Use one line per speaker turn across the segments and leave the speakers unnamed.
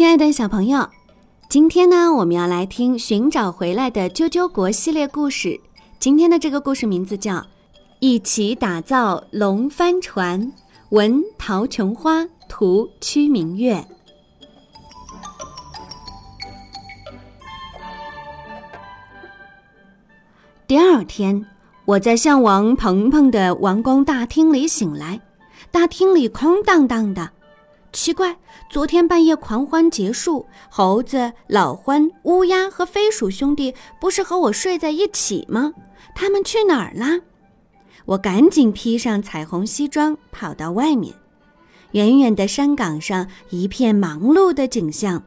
亲爱的小朋友，今天呢，我们要来听《寻找回来的啾啾国》系列故事。今天的这个故事名字叫《一起打造龙帆船》，文陶琼花，图屈明月。第二天，我在向往鹏鹏的王宫大厅里醒来，大厅里空荡荡的。奇怪，昨天半夜狂欢结束，猴子、老獾、乌鸦和飞鼠兄弟不是和我睡在一起吗？他们去哪儿啦？我赶紧披上彩虹西装，跑到外面。远远的山岗上，一片忙碌的景象。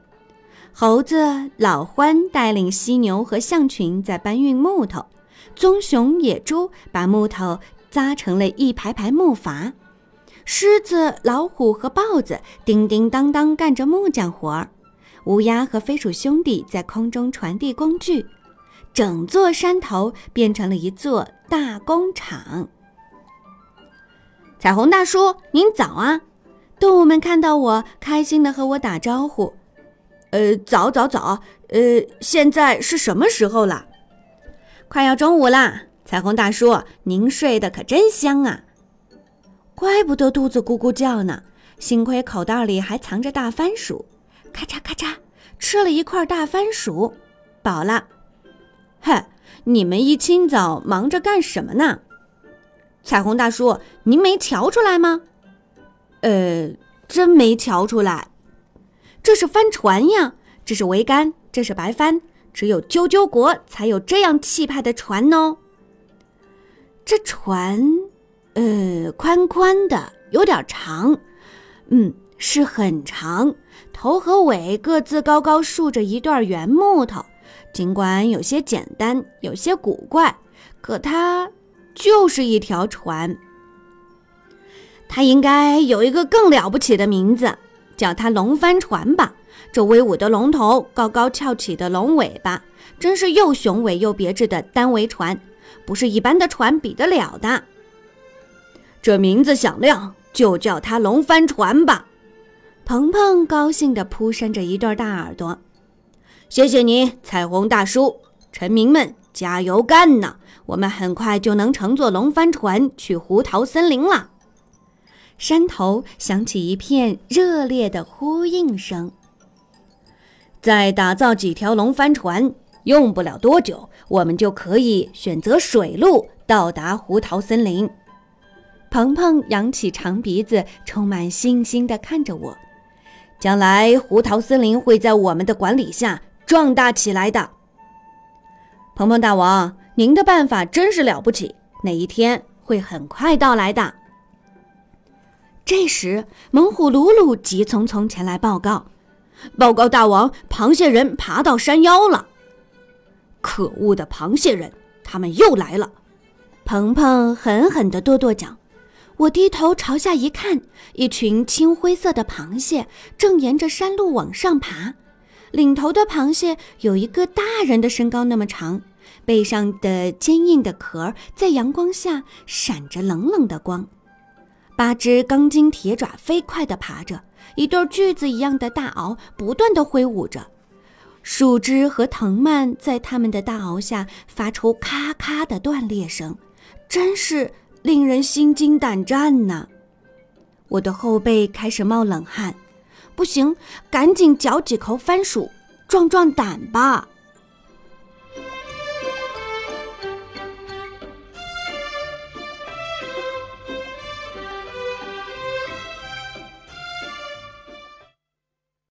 猴子、老獾带领犀牛和象群在搬运木头，棕熊、野猪把木头扎成了一排排木筏。狮子、老虎和豹子叮叮当当干着木匠活儿，乌鸦和飞鼠兄弟在空中传递工具，整座山头变成了一座大工厂。彩虹大叔，您早啊！动物们看到我，开心地和我打招呼。
呃，早早早，呃，现在是什么时候了？
快要中午啦！彩虹大叔，您睡得可真香啊！怪不得肚子咕咕叫呢，幸亏口袋里还藏着大番薯，咔嚓咔嚓吃了一块大番薯，饱了。
哼，你们一清早忙着干什么呢？
彩虹大叔，您没瞧出来吗？
呃，真没瞧出来。
这是帆船呀，这是桅杆，这是白帆，只有啾啾国才有这样气派的船哦。这船。呃，宽宽的，有点长，嗯，是很长，头和尾各自高高竖着一段圆木头。尽管有些简单，有些古怪，可它就是一条船。它应该有一个更了不起的名字，叫它龙帆船吧。这威武的龙头，高高翘起的龙尾巴，真是又雄伟又别致的单桅船，不是一般的船比得了的。
这名字响亮，就叫它龙帆船吧。
鹏鹏高兴地扑扇着一对大耳朵。
谢谢你，彩虹大叔。臣民们，加油干呐！我们很快就能乘坐龙帆船去胡桃森林了。
山头响起一片热烈的呼应声。
再打造几条龙帆船，用不了多久，我们就可以选择水路到达胡桃森林。
鹏鹏扬起长鼻子，充满信心地看着我。
将来胡桃森林会在我们的管理下壮大起来的。
鹏鹏大王，您的办法真是了不起！那一天会很快到来的。这时，猛虎鲁鲁急匆匆前来报告：“
报告大王，螃蟹人爬到山腰了！”可恶的螃蟹人，他们又来了！
鹏鹏狠狠地跺跺脚。我低头朝下一看，一群青灰色的螃蟹正沿着山路往上爬。领头的螃蟹有一个大人的身高那么长，背上的坚硬的壳在阳光下闪着冷冷的光。八只钢筋铁爪飞快地爬着，一对锯子一样的大螯不断地挥舞着，树枝和藤蔓在它们的大螯下发出咔咔的断裂声，真是。令人心惊胆战呢！我的后背开始冒冷汗，不行，赶紧嚼几口番薯壮壮胆吧。